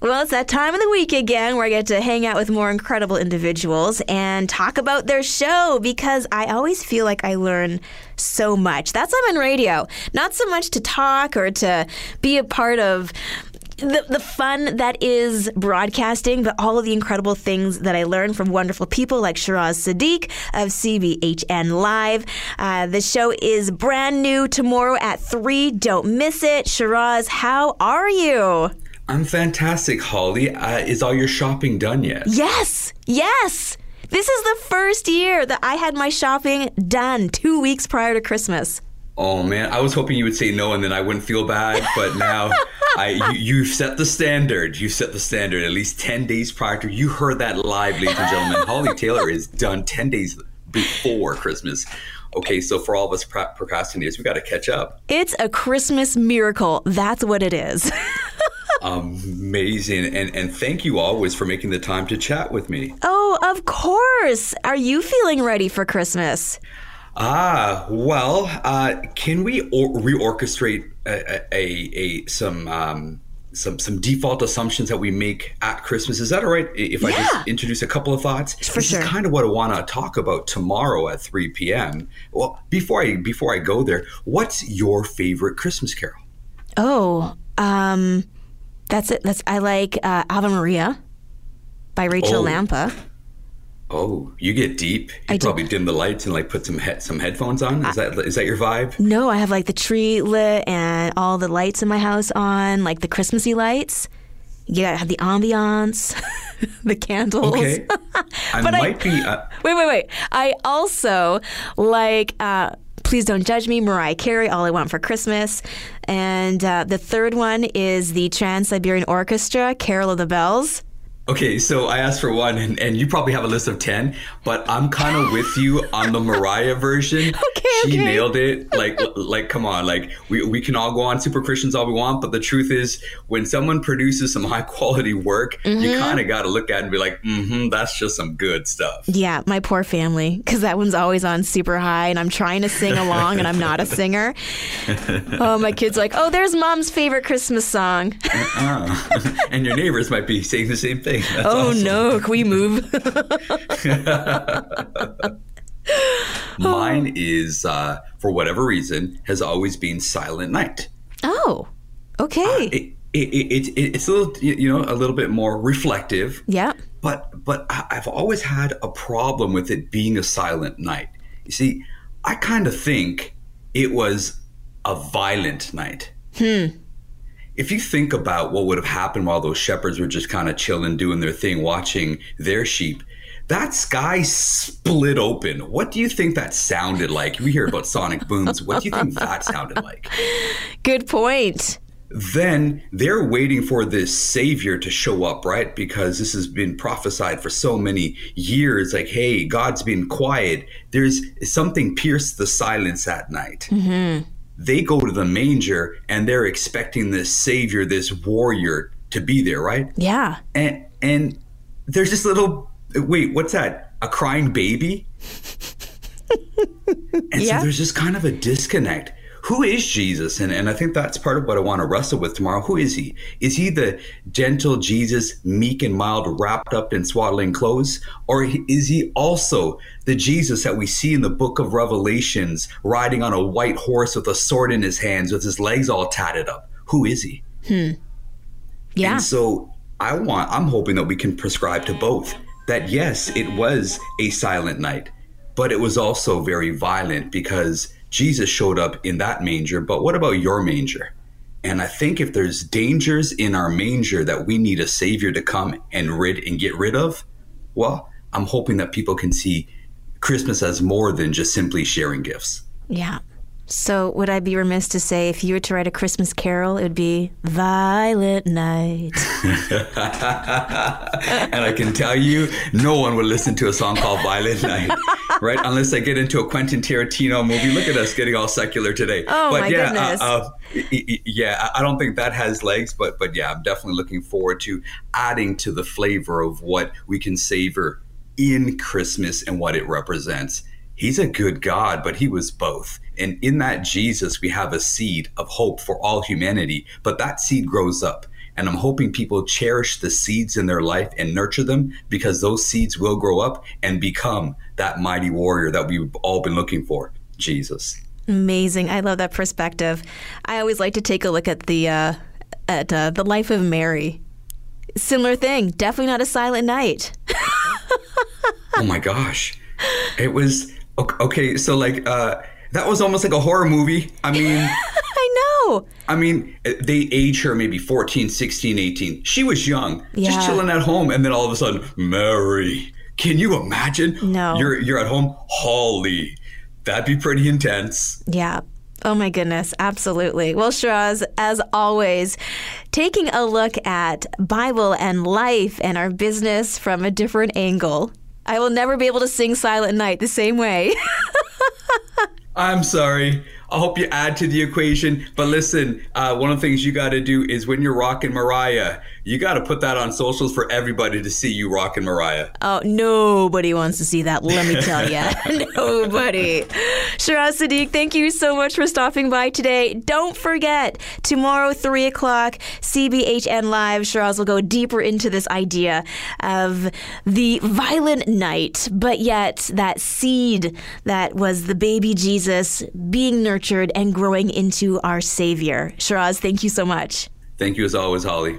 Well, it's that time of the week again where I get to hang out with more incredible individuals and talk about their show because I always feel like I learn so much. That's why I'm in radio. Not so much to talk or to be a part of the, the fun that is broadcasting, but all of the incredible things that I learned from wonderful people like Shiraz Sadiq of CBHN Live. Uh, the show is brand new tomorrow at 3. Don't miss it. Shiraz, how are you? I'm fantastic, Holly. Uh, is all your shopping done yet? Yes, yes. This is the first year that I had my shopping done two weeks prior to Christmas. Oh man, I was hoping you would say no and then I wouldn't feel bad, but now I you, you've set the standard. You set the standard at least 10 days prior to. You heard that live, ladies and gentlemen. Holly Taylor is done 10 days before Christmas. Okay, so for all of us procrastinators, we got to catch up. It's a Christmas miracle. That's what it is. Amazing. And and thank you always for making the time to chat with me. Oh, of course. Are you feeling ready for Christmas? Ah, well, uh, can we or- reorchestrate a, a, a some um, some some default assumptions that we make at Christmas? Is that all right? If yeah. I just introduce a couple of thoughts, for this sure. is kind of what I want to talk about tomorrow at three p.m. Well, before I before I go there, what's your favorite Christmas carol? Oh, um, that's it. That's I like uh, Ave Maria by Rachael oh. Lampa. Oh, you get deep. You I probably do. dim the lights and like put some he- some headphones on. Is I, that is that your vibe? No, I have like the tree lit and all the lights in my house on, like the Christmassy lights. You gotta have the ambiance, the candles. Okay, I might I, be. Uh, wait, wait, wait. I also like. Uh, Please Don't Judge Me, Mariah Carey, All I Want for Christmas. And uh, the third one is the Trans Siberian Orchestra, Carol of the Bells. Okay, so I asked for one, and, and you probably have a list of 10, but I'm kind of with you on the Mariah version. Okay, she okay. nailed it. Like, like, come on. Like, we, we can all go on super Christians all we want, but the truth is, when someone produces some high quality work, mm-hmm. you kind of got to look at it and be like, mm-hmm, that's just some good stuff. Yeah, my poor family, because that one's always on super high, and I'm trying to sing along, and I'm not a singer. oh, my kid's like, oh, there's mom's favorite Christmas song. uh-uh. and your neighbors might be saying the same thing. That's oh awesome. no, can we move? Mine is, uh, for whatever reason, has always been Silent Night. Oh, okay. Uh, it, it, it, it, it's a little, you know, a little bit more reflective. Yeah. But but I've always had a problem with it being a silent night. You see, I kind of think it was a violent night. Hmm if you think about what would have happened while those shepherds were just kind of chilling, doing their thing, watching their sheep, that sky split open. What do you think that sounded like? We hear about sonic booms. What do you think that sounded like? Good point. Then they're waiting for this savior to show up, right? Because this has been prophesied for so many years. Like, hey, God's been quiet. There's something pierced the silence at night. Mm-hmm they go to the manger and they're expecting this savior, this warrior to be there, right? Yeah. And and there's this little wait, what's that? A crying baby? and yeah. so there's just kind of a disconnect who is Jesus? And, and I think that's part of what I want to wrestle with tomorrow. Who is he? Is he the gentle Jesus, meek and mild, wrapped up in swaddling clothes? Or is he also the Jesus that we see in the book of Revelations, riding on a white horse with a sword in his hands, with his legs all tatted up? Who is he? Hmm. Yeah. And so I want, I'm hoping that we can prescribe to both that yes, it was a silent night, but it was also very violent because Jesus showed up in that manger, but what about your manger? And I think if there's dangers in our manger that we need a savior to come and rid and get rid of, well, I'm hoping that people can see Christmas as more than just simply sharing gifts. Yeah. So, would I be remiss to say if you were to write a Christmas carol, it would be Violet Night? and I can tell you, no one would listen to a song called Violet Night, right? Unless they get into a Quentin Tarantino movie. Look at us getting all secular today. Oh, but my yeah, goodness. Uh, uh, yeah, I don't think that has legs, but but yeah, I'm definitely looking forward to adding to the flavor of what we can savor in Christmas and what it represents he's a good God, but he was both. And in that Jesus, we have a seed of hope for all humanity, but that seed grows up. And I'm hoping people cherish the seeds in their life and nurture them because those seeds will grow up and become that mighty warrior that we've all been looking for Jesus. Amazing. I love that perspective. I always like to take a look at the uh, at uh, the life of Mary. Similar thing. Definitely not a silent night. oh my gosh, it was okay. So like uh, that was almost like a horror movie. I mean, I know. I mean, they age her maybe 14, 16, 18. She was young, Yeah. just chilling at home, and then all of a sudden, Mary. Can you imagine? No. You're you're at home, Holly. That'd be pretty intense. Yeah. Oh my goodness, absolutely. Well, Shiraz, as always, taking a look at Bible and life and our business from a different angle. I will never be able to sing Silent Night the same way. I'm sorry. I hope you add to the equation. But listen, uh, one of the things you got to do is when you're rocking Mariah, you got to put that on socials for everybody to see you rocking Mariah. Oh, nobody wants to see that, let me tell you. nobody. Shiraz Sadiq, thank you so much for stopping by today. Don't forget, tomorrow, 3 o'clock, CBHN Live, Shiraz will go deeper into this idea of the violent night, but yet that seed that was the baby Jesus being nurtured and growing into our Savior. Shiraz, thank you so much. Thank you as always, Holly.